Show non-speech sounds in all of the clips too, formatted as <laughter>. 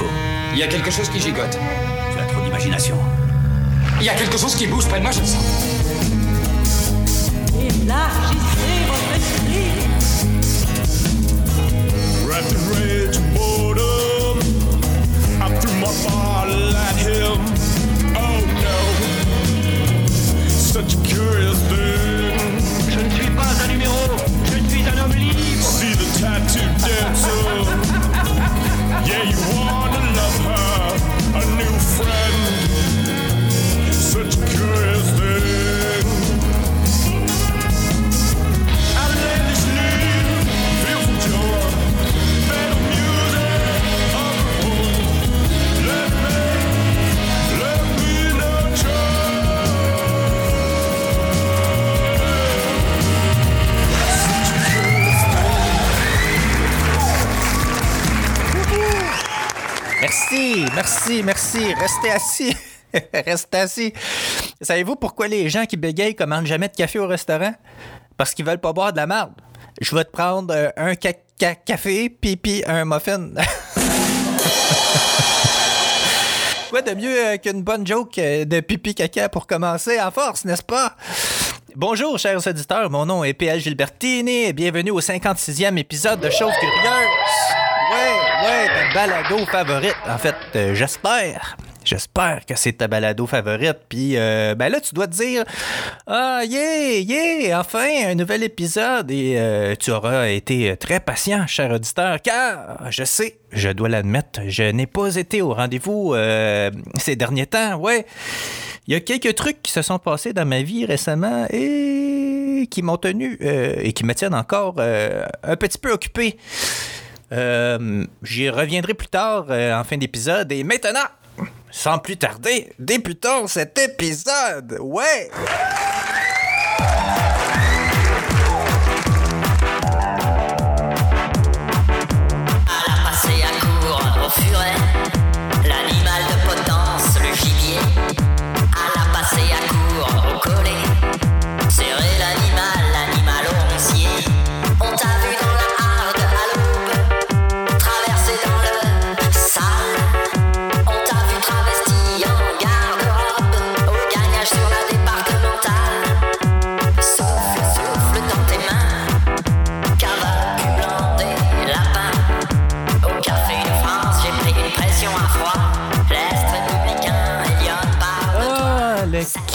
faut. Il y a quelque chose qui gigote. Tu as trop d'imagination. Il y a quelque chose qui bouge près de moi, je le sens. Élargissez votre esprit. In rage and boredom, I threw my bottle at him. Oh no, such a curious thing. Je ne suis pas un numéro, je suis un homme libre. See the tattoo dancer. <laughs> Yeah, you wanna friend. Such a curious thing. Merci, merci. Restez assis. <laughs> Restez assis. Savez-vous pourquoi les gens qui bégayent commandent jamais de café au restaurant? Parce qu'ils veulent pas boire de la merde. Je vais te prendre euh, un ca- ca- café, puis un muffin. <laughs> Quoi de mieux euh, qu'une bonne joke euh, de pipi caca pour commencer en force, n'est-ce pas? Bonjour, chers auditeurs, mon nom est PL Gilbertini et bienvenue au 56e épisode de Choses Curieuses. Ouais, ouais, ta balado favorite. En fait, euh, j'espère. J'espère que c'est ta balado favorite. Puis, euh, ben là, tu dois te dire Ah, yeah, yeah, enfin, un nouvel épisode. Et euh, tu auras été très patient, cher auditeur, car je sais, je dois l'admettre, je n'ai pas été au rendez-vous euh, ces derniers temps. Ouais. Il y a quelques trucs qui se sont passés dans ma vie récemment et qui m'ont tenu et qui me tiennent encore un petit peu occupé. Euh, J'y reviendrai plus tard euh, en fin d'épisode. Et maintenant, sans plus tarder, débutons cet épisode. Ouais!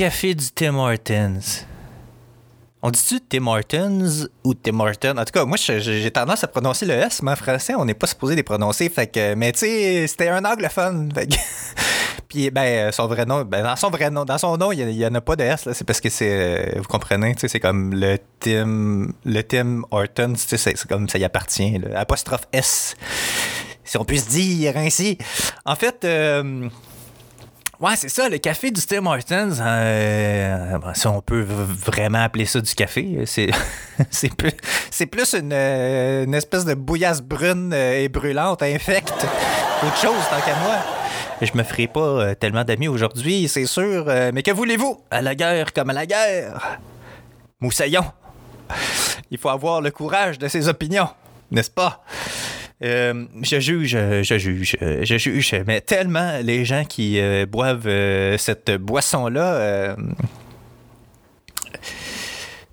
Café du Tim Hortons. On dit-tu Tim Hortons ou Tim Hortons? En tout cas, moi, j'ai tendance à prononcer le S, mais en français, on n'est pas supposé les prononcer. Fait que, mais tu sais, c'était un anglophone. <laughs> Fait Puis, ben, son vrai nom, ben, dans son vrai nom, dans son nom, il n'y en a pas de S. C'est parce que c'est, euh, vous comprenez, tu sais, c'est comme le Tim, le Tim Hortons, tu sais, c'est comme ça y appartient, là. apostrophe S, si on peut se dire ainsi. En fait, euh, Ouais, c'est ça, le café du Tim Hortons. euh, ben, si on peut vraiment appeler ça du café, c'est <laughs> c'est plus, c'est plus une, euh, une espèce de bouillasse brune euh, et brûlante, infecte. Autre chose, tant qu'à moi. Je me ferai pas euh, tellement d'amis aujourd'hui, c'est sûr. euh, mais que voulez-vous? À la guerre comme à la guerre. Moussaillon. Il faut avoir le courage de ses opinions, n'est-ce pas? Euh, je juge, je juge, euh, je juge, mais tellement les gens qui euh, boivent cette boisson-là,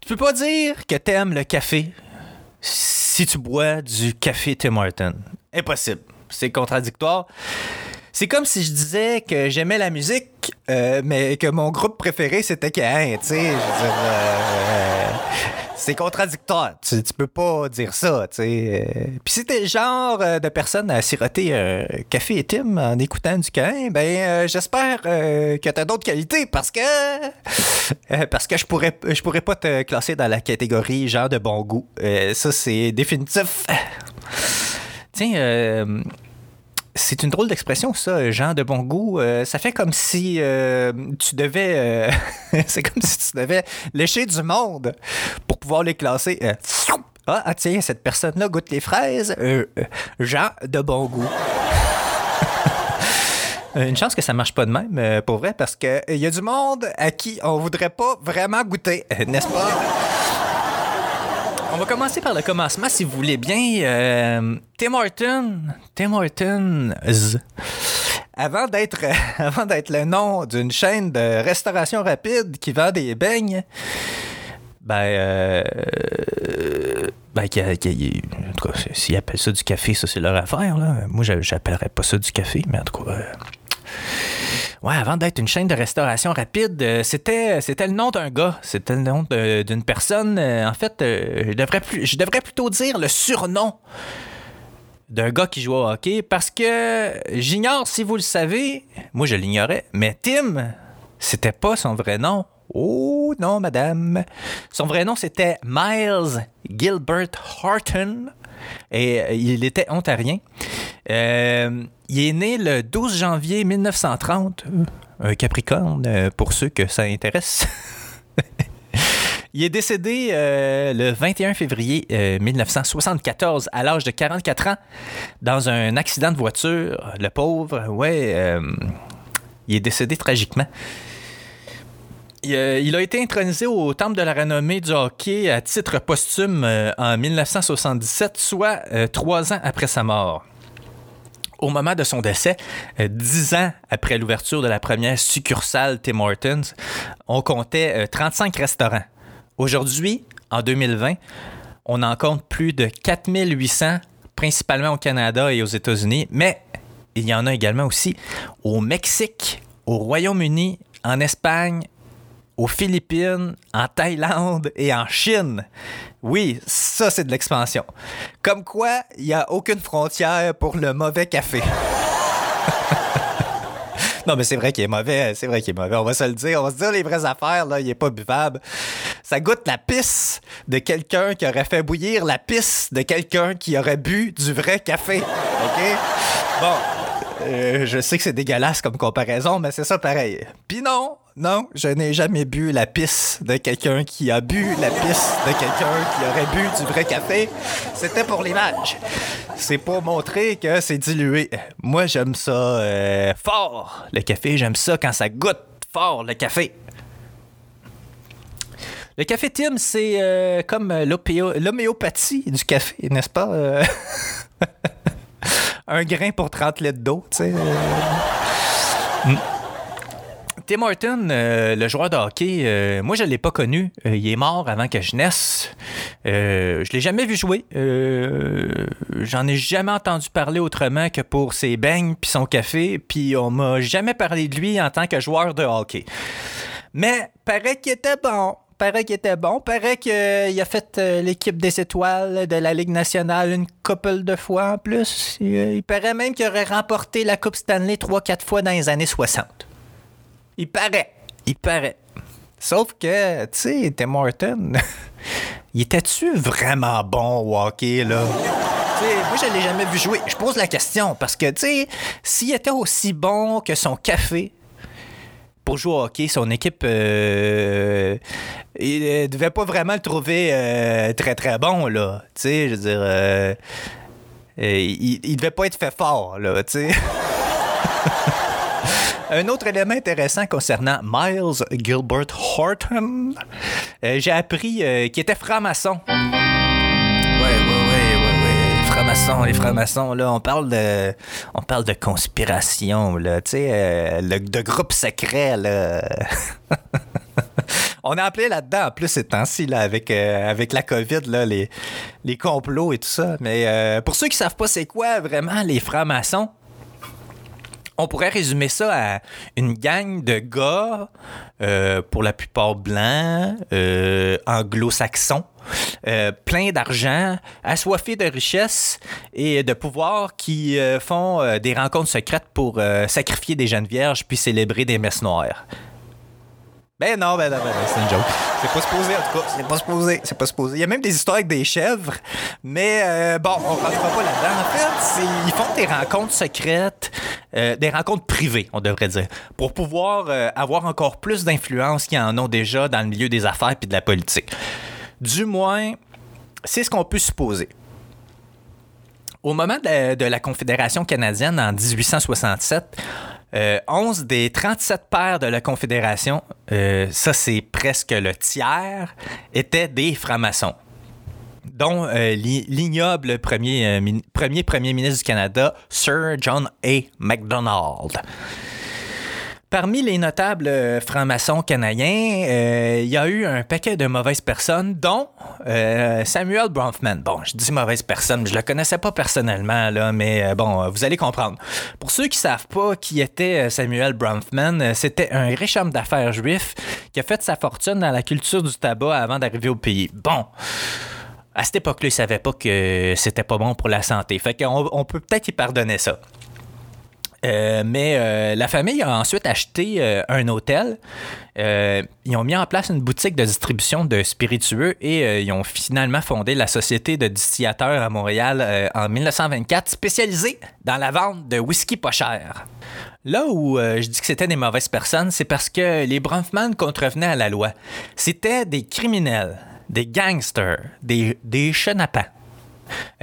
tu peux pas dire que t'aimes le café si tu bois du café Tim Hortons. Impossible. C'est contradictoire. C'est comme si je disais que j'aimais la musique, mais que mon groupe préféré c'était Cain, tu sais. Je veux dire, c'est contradictoire. Tu, peux pas dire ça, tu sais. Euh, Puis si t'es le genre euh, de personne à siroter un café et Tim en écoutant du Cain, ben euh, j'espère euh, que t'as d'autres qualités parce que <laughs> euh, parce que je pourrais je pourrais pas te classer dans la catégorie genre de bon goût. Euh, ça c'est définitif. Tiens. C'est une drôle d'expression, ça, gens de bon goût. Euh, ça fait comme si euh, tu devais. euh, <laughs> c'est comme si tu devais lécher du monde pour pouvoir les classer. Euh, ah, ah, tiens, cette personne-là goûte les fraises. Euh, euh, gens de bon goût. <laughs> Une chance que ça marche pas de même, pour vrai, parce qu'il y a du monde à qui on voudrait pas vraiment goûter, n'est-ce pas? On va commencer par le commencement, si vous voulez bien. Euh, Tim Hortons, Tim Hortons, avant d'être, <laughs> avant d'être le nom d'une chaîne de restauration rapide qui vend des beignes, ben, euh, ben, qui en tout cas, s'ils appellent ça du café, ça c'est leur affaire. Là. Moi, j'a- j'appellerais pas ça du café, mais en tout cas. Ouais, avant d'être une chaîne de restauration rapide, euh, c'était, le nom d'un gars. C'était le nom d'une personne. euh, en fait, euh, je, devrais plutôt dire le surnom d'un gars qui joue au hockey parce que j'ignore si vous le savez. Moi, je l'ignorais. Mais Tim, c'était pas son vrai nom. Oh non, madame. Son vrai nom, c'était Miles Gilbert Horton. Et il était ontarien. Euh, il est né le 12 janvier 1930. Euh, Un Capricorne, euh, pour ceux que ça intéresse. <laughs> Il est décédé le 21 février euh, 1974 à l'âge de 44 ans dans un accident de voiture. Le pauvre, ouais, il est décédé tragiquement. Il, a été intronisé au Temple de la renommée du hockey à titre posthume en 1977, soit trois ans après sa mort. Au moment de son décès, euh, dix ans après l'ouverture de la première succursale Tim Hortons, on comptait euh, 35 restaurants. Aujourd'hui, en 2020, on en compte plus de 4800, principalement au Canada et aux États-Unis, mais il y en a également aussi au Mexique, au Royaume-Uni, en Espagne, aux Philippines, en Thaïlande et en Chine. Oui, ça c'est de l'expansion. Comme quoi, il n'y a aucune frontière pour le mauvais café. <laughs> Non, mais c'est vrai qu'il est mauvais, c'est vrai qu'il est mauvais. On va se le dire, on va se dire les vraies affaires, là, il est pas buvable. Ça goûte la pisse de quelqu'un qui aurait fait bouillir la pisse de quelqu'un qui aurait bu du vrai café. OK? Bon, euh, je sais que c'est dégueulasse comme comparaison, mais c'est ça pareil. Puis non, non, je n'ai jamais bu la pisse de quelqu'un qui a bu la pisse de quelqu'un qui aurait bu du vrai café. C'était pour l'image. C'est pour montrer que c'est dilué. Moi, j'aime ça euh, fort, le café. J'aime ça quand ça goûte fort, le café. Le café Tim, c'est euh, comme l'homéopathie du café, n'est-ce pas? Euh, <laughs> Un grain pour 30 litres d'eau, tu sais. euh. Mm. Tim Horton, euh, le joueur de hockey, euh, moi je ne l'ai pas connu. Euh, il est mort avant que je naisse. Je l'ai jamais vu jouer. J'en ai jamais entendu parler autrement que pour ses beignes puis son café. Puis on m'a jamais parlé de lui en tant que joueur de hockey. Mais paraît qu'il était bon. Paraît qu'il était bon. Paraît qu'il a fait l'équipe des étoiles de la Ligue nationale une couple de fois en plus. Il paraît même qu'il aurait remporté la Coupe Stanley 3-4 fois dans les années 60. Il paraît. Il paraît. Sauf que, tu sais, Tim Horton, <laughs> il était-tu vraiment bon au hockey, là? Tu sais, moi, je l'ai jamais vu jouer. Je pose la question parce que, tu sais, s'il était aussi bon que son café pour jouer au hockey, son équipe, euh, il euh, devait pas vraiment le trouver euh, très, très bon, là. Tu sais, je veux dire, euh, il, il devait pas être fait fort, là, tu sais. <laughs> Un autre élément intéressant concernant Miles Gilbert Horton, euh, j'ai appris euh, qu'il était franc-maçon. Ouais, ouais, ouais, ouais, ouais. Les francs-maçons, les francs-maçons, là, on parle de, on parle de conspiration, là, tu sais, euh, de groupe secret, là. <laughs> On a appelé là-dedans, en plus, ces temps-ci, avec, la COVID, là, les, les complots et tout ça. Mais pour ceux qui savent pas c'est quoi vraiment les francs-maçons, on pourrait résumer ça à une gang de gars, euh, pour la plupart blancs, euh, anglo-saxons, euh, plein d'argent, assoiffés de richesse et de pouvoir qui euh, font des rencontres secrètes pour sacrifier des jeunes vierges puis célébrer des messes noires. Ben non, ben non, ben non, c'est une joke. C'est pas supposé, en tout cas. C'est pas supposé. C'est pas supposé. Il y a même des histoires avec des chèvres. Mais euh, bon, on rentrera pas là-dedans. En fait, ils font des rencontres secrètes, euh, des rencontres privées, on devrait dire, pour pouvoir euh, avoir encore plus d'influence qu'ils en ont déjà dans le milieu des affaires puis de la politique. Du moins, c'est ce qu'on peut supposer. Au moment de la, de la Confédération canadienne en 1867, euh, 11 des 37 pères de la Confédération, euh, ça c'est presque le tiers, étaient des francs-maçons. dont euh, l'i- l'ignoble premier, euh, premier premier ministre du Canada, Sir John A. MacDonald. Parmi les notables euh, francs-maçons canadiens, euh, il y a eu un paquet de mauvaises personnes, dont euh, Samuel Bronfman. Bon, je dis mauvaise personne, je le connaissais pas personnellement, là, mais bon, vous allez comprendre. Pour ceux qui savent pas qui était Samuel Bronfman, c'était un riche homme d'affaires juif qui a fait sa fortune dans la culture du tabac avant d'arriver au pays. Bon. À cette époque-là, il savait pas que c'était pas bon pour la santé. Fait qu'on on peut peut-être y pardonner ça. Euh, mais euh, la famille a ensuite acheté euh, un hôtel. Ils ont mis en place une boutique de distribution de spiritueux et ils ont finalement fondé la Société de distillateurs à Montréal en 1924, spécialisée dans la vente de whisky pas cher. Là où je dis que c'était des mauvaises personnes, c'est parce que les Bronfman contrevenaient à la loi. C'était des criminels, des gangsters, des, des chenapans.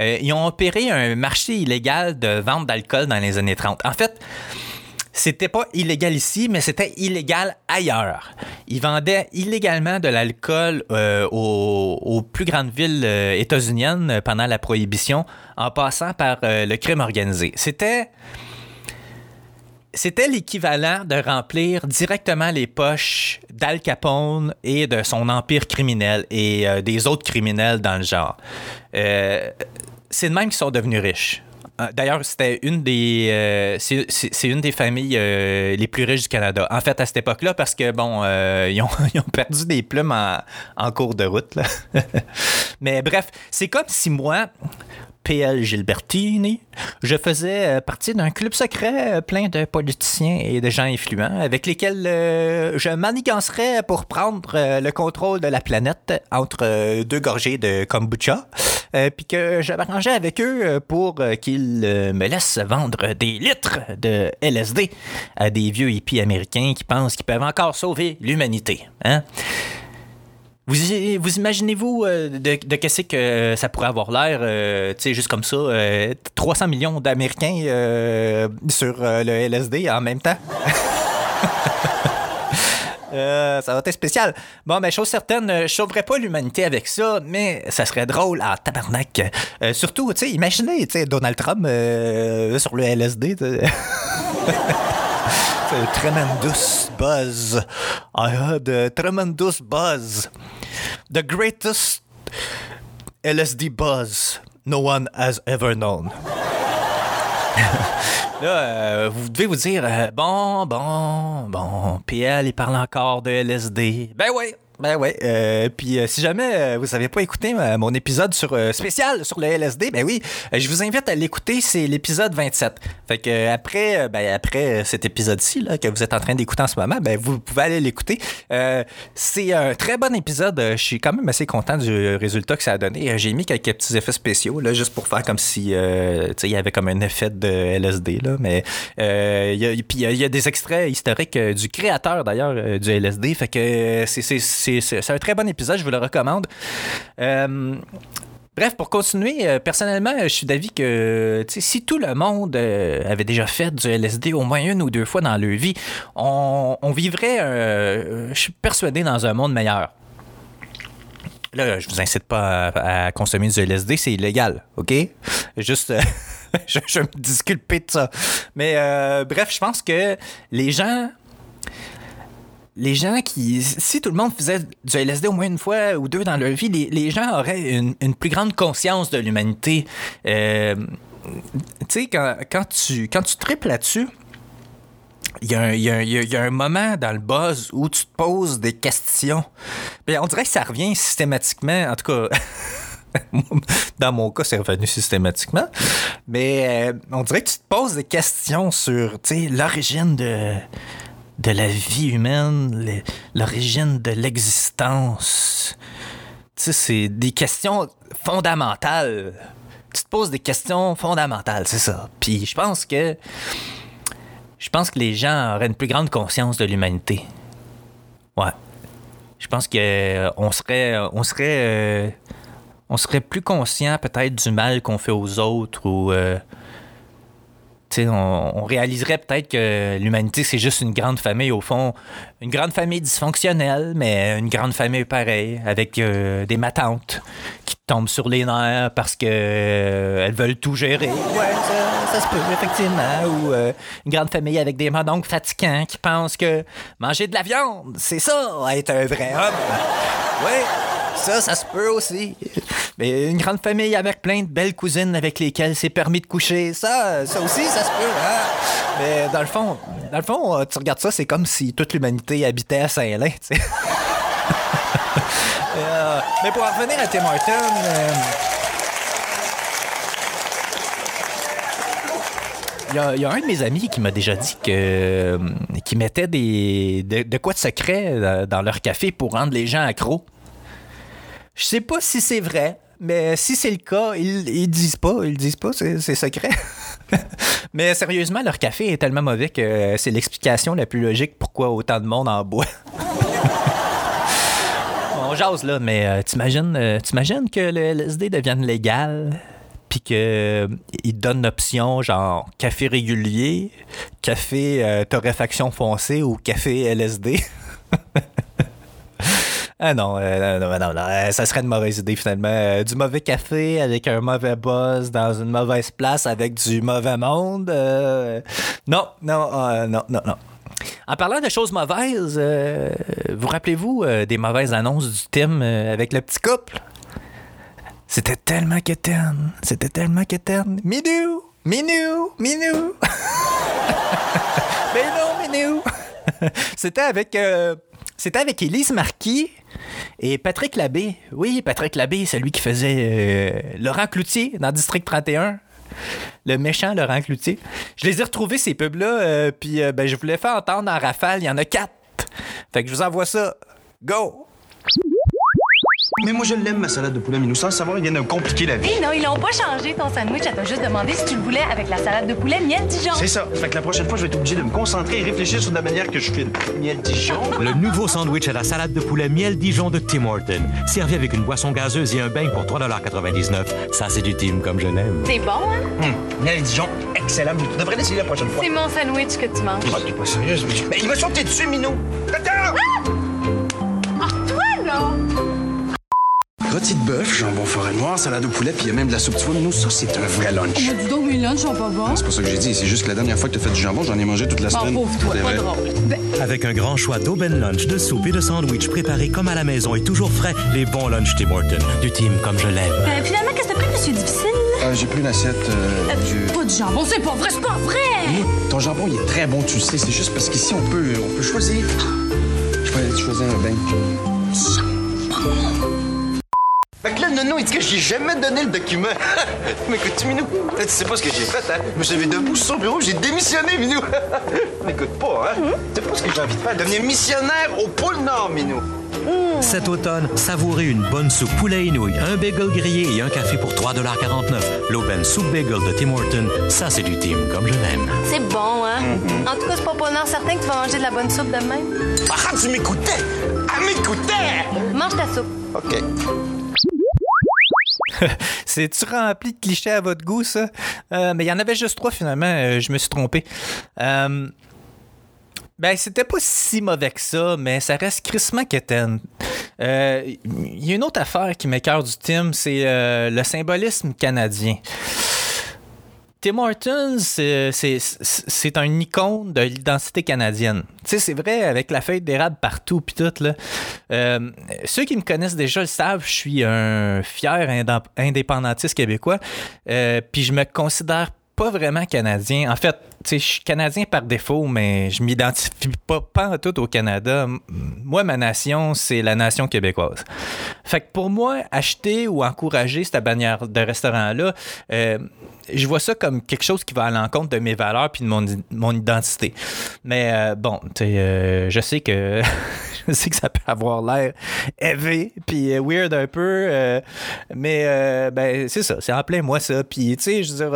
Euh, ils ont opéré un marché illégal de vente d'alcool dans les années 30. En fait, c'était pas illégal ici, mais c'était illégal ailleurs. Ils vendaient illégalement de l'alcool euh, aux, plus grandes villes euh, états-uniennes pendant la prohibition, en passant par le crime organisé. C'était c'était l'équivalent de remplir directement les poches d'Al Capone et de son empire criminel et euh, des autres criminels dans le genre. Euh, c'est de même qu'ils sont devenus riches. Euh, D'ailleurs, c'était une des c'est une des familles les plus riches du Canada. En fait, à cette époque-là, parce que bon, <laughs> ils, ont, ils ont perdu des plumes en, en cours de route. <laughs> Mais bref, c'est comme si moi, PL Gilbertini, je faisais euh, partie d'un club secret euh, plein de politiciens et de gens influents avec lesquels euh, je manigancerais pour prendre le contrôle de la planète entre deux gorgées de kombucha, puis que je m'arrangeais avec eux pour qu'ils me laissent vendre des litres de LSD à des vieux hippies américains qui pensent qu'ils peuvent encore sauver l'humanité. Hein? Vous, imaginez-vous euh, de, qu'est-ce que ça pourrait avoir l'air, euh, tu sais, juste comme ça, euh, 300 millions d'Américains euh, sur euh, le LSD en même temps? <laughs> Euh, ça va être spécial. Bon, mais chose certaine, euh, je sauverais pas l'humanité avec ça, mais ça serait drôle à tabarnak. Euh, surtout, tu sais, imaginez, tu sais, Donald Trump euh, sur le LSD. <laughs> tremendous buzz. I had a tremendous buzz. The greatest LSD buzz no one has ever known. <laughs> Là, euh, vous devez vous dire, euh, bon, bon, bon, PL, il parle encore de LSD. Ben oui, ben oui. Euh, puis euh, si jamais euh, vous n'avez pas écouté mon épisode sur, spécial sur le LSD, ben oui, je vous invite à l'écouter, c'est l'épisode 27. Fait que après, ben, après cet épisode-ci là, que vous êtes en train d'écouter en ce moment, ben vous pouvez aller l'écouter. C'est un très bon épisode. Je suis quand même assez content du résultat que ça a donné. J'ai mis quelques petits effets spéciaux là, juste pour faire comme si il y avait comme un effet de LSD. Là, mais il y y a- des extraits historiques du créateur d'ailleurs du LSD. Fait que c'est- c'est- un très bon épisode, je vous le recommande. Euh, Bref, pour continuer, euh, personnellement, je suis d'avis que si tout le monde euh, avait déjà fait du LSD au moins une ou deux fois dans leur vie, on, vivrait, je suis persuadé, dans un monde meilleur. Là, je vous incite pas à, consommer du LSD, c'est illégal, OK? Juste, <laughs> je, je me disculper de ça. Mais bref, je pense que les gens les gens qui. Si tout le monde faisait du LSD au moins une fois ou deux dans leur vie, les, les gens auraient une, une plus grande conscience de l'humanité. Euh, tu sais, quand, quand tu, quand tu tripes là-dessus, il y, a un- y y a- un moment dans le buzz où tu te poses des questions. Bien, on dirait que ça revient systématiquement, en tout cas. <laughs> Dans mon cas, c'est revenu systématiquement. Mais euh, on dirait que tu te poses des questions sur l'origine de, de la vie humaine, l'origine de l'existence. Tu sais, c'est des questions fondamentales. Tu te poses des questions fondamentales, c'est ça. Puis je pense que je pense que les gens auraient une plus grande conscience de l'humanité. Ouais. Je pense que euh, on serait on serait euh, on serait plus conscient peut-être du mal qu'on fait aux autres ou euh, on, on réaliserait peut-être que l'humanité, c'est juste une grande famille, au fond. Une grande famille dysfonctionnelle, mais une grande famille pareille, avec euh, des matantes qui tombent sur les nerfs parce que euh, elles veulent tout gérer. Ouais, ça, ça se peut, effectivement. Ou euh, une grande famille avec des mononcles fatigants qui pensent que manger de la viande, c'est ça, être un vrai homme. Ouais. Ça, ça se peut aussi. Mais une grande famille avec plein de belles cousines avec lesquelles c'est permis de coucher, ça, ça aussi, ça se peut. Hein? Mais dans le fond, dans le fond, euh, tu regardes ça, c'est comme si toute l'humanité habitait à Saint-Lin. <laughs> Euh, mais pour en revenir à Tim Horton, euh, il y, a, un de mes amis qui m'a déjà dit que euh, qu'ils mettaient des de, de quoi de secret dans leur café pour rendre les gens accros. Je sais pas si c'est vrai, mais si c'est le cas, ils, ils disent pas, ils disent pas, c'est secret. <laughs> mais sérieusement, leur café est tellement mauvais que c'est l'explication la plus logique pourquoi autant de monde en boit. <laughs> On jase là, mais euh, t'imagines, euh, t'imagines que le LSD devienne légal, puis que euh, il te donne l'option genre café régulier, café euh, torréfaction foncée ou café LSD. <laughs> Ah non, euh, non, non, non, euh, ça serait une mauvaise idée finalement. Euh, du mauvais café avec un mauvais buzz dans une mauvaise place avec du mauvais monde. euh, non, non, euh, non, non, non. En parlant de choses mauvaises, euh, vous rappelez-vous euh, des mauvaises annonces du euh, avec le petit couple? C'était tellement quétaine. C'était tellement quétaine. Minou! Minou! Minou! <laughs> Mais non, Minou! <laughs> C'était avec... c'était avec Élise Marquis et Patrick Labbé. Oui, Patrick Labbé, celui qui faisait euh, Laurent Cloutier dans District 31. Le méchant Laurent Cloutier. Je les ai retrouvés, ces pubs-là, euh, puis euh, ben, je voulais faire entendre en rafale. Il y en a quatre. Fait que je vous envoie ça. Go! Mais moi, je l'aime, ma salade de poulet minou. Sans le savoir, il vient de me compliquer la vie. Hé, non, ils l'ont pas changé ton sandwich. Elle t'a juste demandé si tu le voulais avec la salade de poulet miel Dijon. C'est ça. Fait que la prochaine fois, je vais être obligé de me concentrer et réfléchir sur la manière que je fais le miel Dijon. Le nouveau sandwich à la salade de poulet miel Dijon de Tim Horton. Servi avec une boisson gazeuse et un bain pour 3,99 Ça, c'est du Tim comme je l'aime. C'est bon, hein? Hum, miel Dijon, excellent. Tu devrais l'essayer la prochaine fois. C'est mon sandwich que tu manges. Ah, t'es pas sérieuse, mais... mais il va sauter dessus, Minou! Attends! Ah, Rôti de bœuf, jambon forêt noire, salade au poulet, puis il y a même de la soupe. Tu vois, Minou, ça, c'est un vrai lunch. dis donc, mes lunchs sont pas bons. C'est pas ça que j'ai dit, c'est juste que la dernière fois que t'as fait du jambon, j'en ai mangé toute la semaine. pauvre toi, pas drôle. Avec un grand choix d'aubaine lunch, de soupe et de sandwich préparés comme à la maison et toujours frais, les bons lunchs Tim Horton. Du Tim comme je l'aime. Euh, finalement, qu'est-ce que t'as pris, monsieur difficile? Ah, j'ai pris une assiette euh, du... Pas de jambon, c'est pas vrai, c'est pas vrai! Ton jambon, il est très bon, tu le sais. C'est juste parce qu'ici, on peut, on peut choisir. Je vais aller choisir un bain. Nono, il dit que j'ai jamais donné le document. <laughs> Mais écoute, Minou, tu sais pas ce que j'ai fait, hein? Je me suis levé debout sur son bureau, j'ai démissionné, Minou. <laughs> M'écoute pas, hein? Tu sais pas ce que j'ai envie de faire? Devenir missionnaire au pôle Nord, Minou. Cet automne, savourez une bonne soupe poulet et nouilles, un bagel grillé et un café pour 3,49 L'aubaine soupe bagel de Tim Horton, ça, c'est du Tim comme je l'aime. C'est bon, hein? En tout cas, c'est pas pour non certain que tu vas manger de la bonne soupe demain. Ah, tu m'écoutais! Ah, m'écoutais! Mange ta soupe. OK. <laughs> C'est-tu rempli de clichés à votre goût, ça? Euh, mais il y en avait juste trois, finalement. euh, je me suis trompé. Euh, ben, c'était pas si mauvais que ça, mais ça reste crissement quétaine. Il y a une autre affaire qui m'écœure du Tim, c'est le symbolisme canadien. Tim Hortons, c'est un icône de l'identité canadienne. Tu sais, c'est vrai, avec la feuille d'érable partout, puis tout, là. Euh, ceux qui me connaissent déjà le savent, je suis un fier indép- indépendantiste québécois, euh, puis je me considère pas vraiment canadien. En fait, je suis canadien par défaut, mais je m'identifie pas, pas en tout au Canada. Moi, ma nation, c'est la nation québécoise. Fait que pour moi, acheter ou encourager cette bannière de restaurant-là, euh, je vois ça comme quelque chose qui va à l'encontre de mes valeurs puis de mon, mon identité. Mais euh, bon, euh, je sais que <laughs> je sais que ça peut avoir l'air élevé puis euh, weird un peu, euh, mais ben c'est ça, c'est en plein moi ça. Puis tu sais, je veux dire,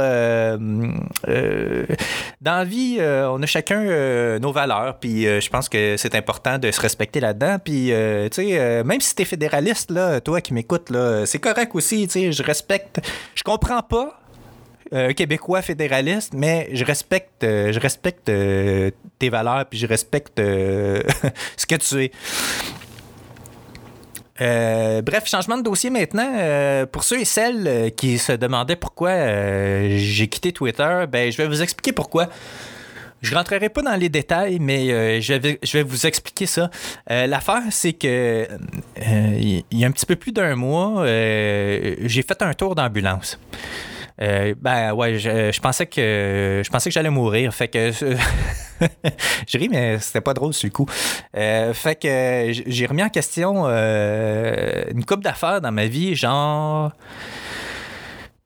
dans la vie, on a chacun nos valeurs, puis je pense que c'est important de se respecter là-dedans. Puis tu sais, même si t'es fédéraliste là, toi qui m'écoutes c'est correct aussi. Tu sais, je respecte, je comprends pas euh, Québécois fédéraliste, mais je respecte, euh, je respecte euh, tes valeurs, puis je respecte <laughs> ce que tu es. Bref, changement de dossier maintenant. Pour ceux et celles qui se demandaient pourquoi j'ai quitté Twitter, ben, je vais vous expliquer pourquoi. Je rentrerai pas dans les détails, mais je, vais, je vais vous expliquer ça. L'affaire, c'est que il y a un petit peu plus d'un mois, j'ai fait un tour d'ambulance. Euh, ben ouais, je, je pensais que je pensais que j'allais mourir. Fait que <laughs> je ris, mais c'était pas drôle sur le coup. Euh, fait que j'ai remis en question euh, une coupe d'affaires dans ma vie, genre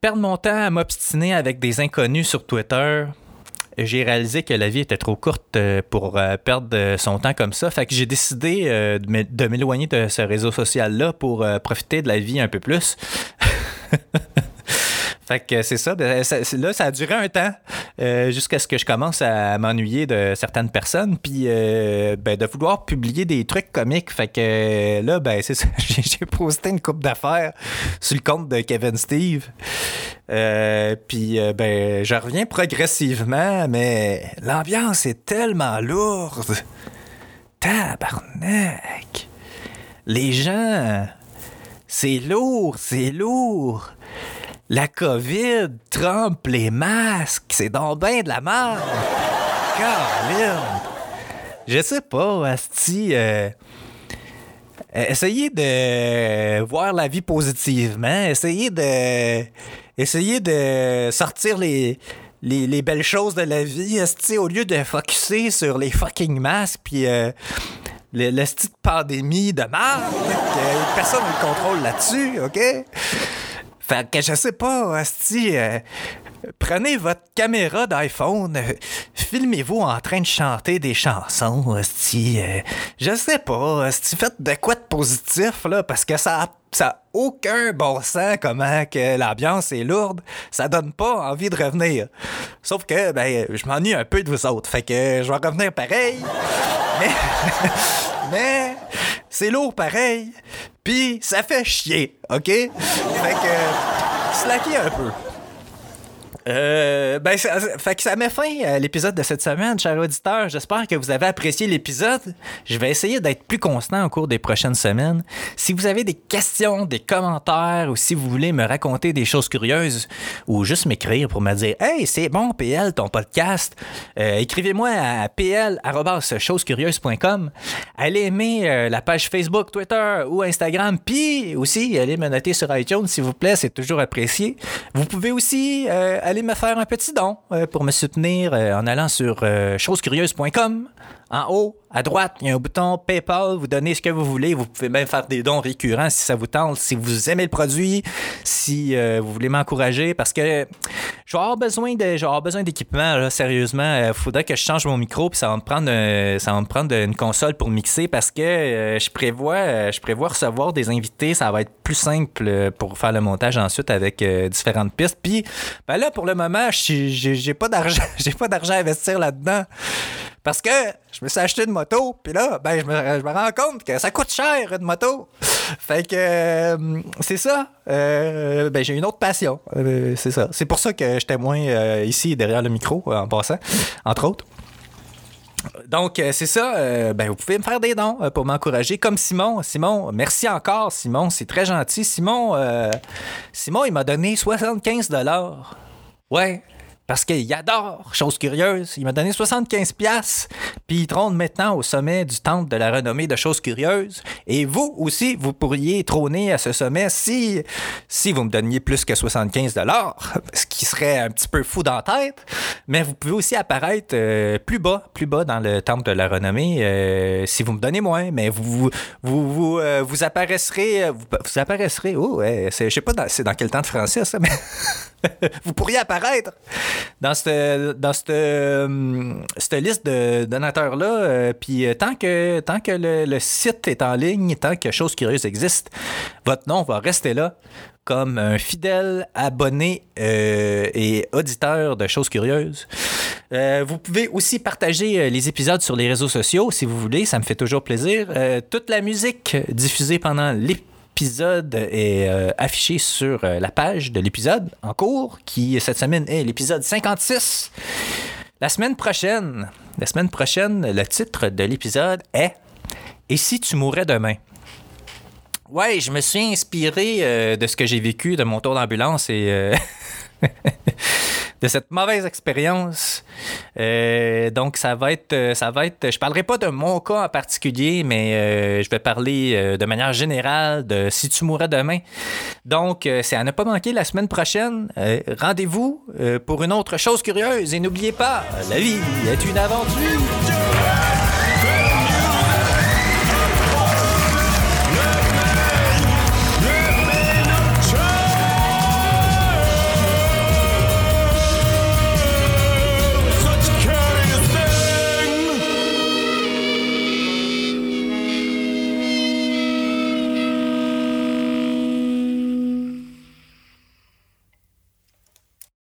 perdre mon temps à m'obstiner avec des inconnus sur Twitter. J'ai réalisé que la vie était trop courte euh, pour euh, perdre euh, son temps comme ça. Fait que j'ai décidé euh, de m'é- de m'éloigner de ce réseau social-là pour euh, profiter de la vie un peu plus. <laughs> Fait que c'est ça. Ben, Là, ça a duré un temps euh, jusqu'à ce que je commence à m'ennuyer de certaines personnes, puis euh, ben, de vouloir publier des trucs comiques. Fait que euh, là, ben, c'est ça. <laughs> J'ai posté une coupe d'affaires sur le compte de Kevin Steve. Puis ben, je reviens progressivement, mais l'ambiance est tellement lourde. Tabarnak. Les gens, c'est lourd, c'est lourd. La COVID, Trump, les masques, c'est donc ben de la merde. Caroline. Je sais pas, Asti. euh, essayez de voir la vie positivement. Essayez de. Essayez de sortir les. Les, les belles choses de la vie, esti, au lieu de focuser sur les fucking masques, puis euh, le, de pandémie de merde, personne ne contrôle là-dessus, OK? Fait que je sais pas, Asti, euh, prenez votre caméra d'iPhone, filmez-vous en train de chanter des chansons, Asti. euh, je sais pas, Asti, faites de quoi de positif, là, parce que ça a, ça a aucun bon sens comment que l'ambiance est lourde. Ça donne pas envie de revenir. Sauf que, ben, je m'ennuie un peu de vous autres, fait que je vais revenir pareil. <laughs> Mais, mais c'est lourd pareil. Puis ça fait chier, OK? Fait que slacker un peu. Euh, ben, ça, fait que ça met fin à l'épisode de cette semaine, chers auditeurs. J'espère que vous avez apprécié l'épisode. Je vais essayer d'être plus constant au cours des prochaines semaines. Si vous avez des questions, des commentaires ou si vous voulez me raconter des choses curieuses ou juste m'écrire pour me dire Hey, c'est bon, PL, ton podcast, euh, écrivez-moi à pl.chosescurieuses.com. Allez aimer euh, la page Facebook, Twitter ou Instagram. Puis aussi, allez me noter sur iTunes, s'il vous plaît, c'est toujours apprécié. Vous pouvez aussi euh, me faire un petit don euh, pour me soutenir euh, en allant sur euh, chosescurieuses.com. En haut, à droite, il y a un bouton PayPal. Vous donnez ce que vous voulez. Vous pouvez même faire des dons récurrents si ça vous tente, si vous aimez le produit, si euh, vous voulez m'encourager. Parce que je besoin de, d'équipement. Sérieusement, il faudrait que je change mon micro. Puis ça va me prendre, euh, une console pour mixer parce que euh, je prévois, euh, je prévois recevoir des invités. Ça va être plus simple euh, pour faire le montage ensuite avec euh, différentes pistes. Puis ben là, pour le moment, j'ai pas <laughs> j'ai pas d'argent à investir là-dedans. Parce que je me suis acheté une moto, puis là, ben, je me, je rends compte que ça coûte cher une moto. <laughs> Fait que euh, c'est ça. Euh, ben, j'ai une autre passion. Euh, c'est ça. C'est pour ça que moins euh, ici derrière le micro, en passant, entre autres. Donc, c'est ça. ben, vous pouvez me faire des dons pour m'encourager, comme Simon. Simon, merci encore, Simon. C'est très gentil. Simon, euh, Simon, il m'a donné 75 dollars. Ouais. Parce qu'il adore, chose curieuse, il m'a donné 75 pièces, puis il trône maintenant au sommet du temple de la renommée de choses curieuses. Et vous aussi, vous pourriez trôner à ce sommet si, si vous me donniez plus que 75 dollars, ce qui serait un petit peu fou dans la tête. Mais vous pouvez aussi apparaître euh, plus bas, plus bas dans le temple de la renommée euh, si vous me donnez moins. Mais vous vous vous, vous, euh, vous apparaîtrez, vous, vous. Oh, ouais, je sais pas, c'est dans quel temps de français ça, mais <laughs> <laughs> vous pourriez apparaître dans cette, euh, liste de donateurs-là. euh, Puis euh, tant que, tant que le, site est en ligne, tant que Chose Curieuse existe, votre nom va rester là comme un fidèle abonné et auditeur de Choses Curieuses. Vous pouvez aussi partager les épisodes sur les réseaux sociaux si vous voulez, ça me fait toujours plaisir. Toute la musique diffusée pendant l'épisode l'épisode est euh, affiché sur euh, la page de l'épisode en cours, qui cette semaine est l'épisode 56. La semaine prochaine, la semaine prochaine, le titre de l'épisode est Et si tu mourais demain? Ouais, je me suis inspiré euh, de ce que j'ai vécu de mon tour d'ambulance et <laughs> de cette mauvaise expérience. Euh, donc ça va être euh, ça va être je parlerai pas de mon cas en particulier mais euh, je vais parler euh, de manière générale de si tu mourrais demain. Donc c'est à ne pas manquer la semaine prochaine. Rendez-vous pour une autre chose curieuse et n'oubliez pas, la vie est une aventure.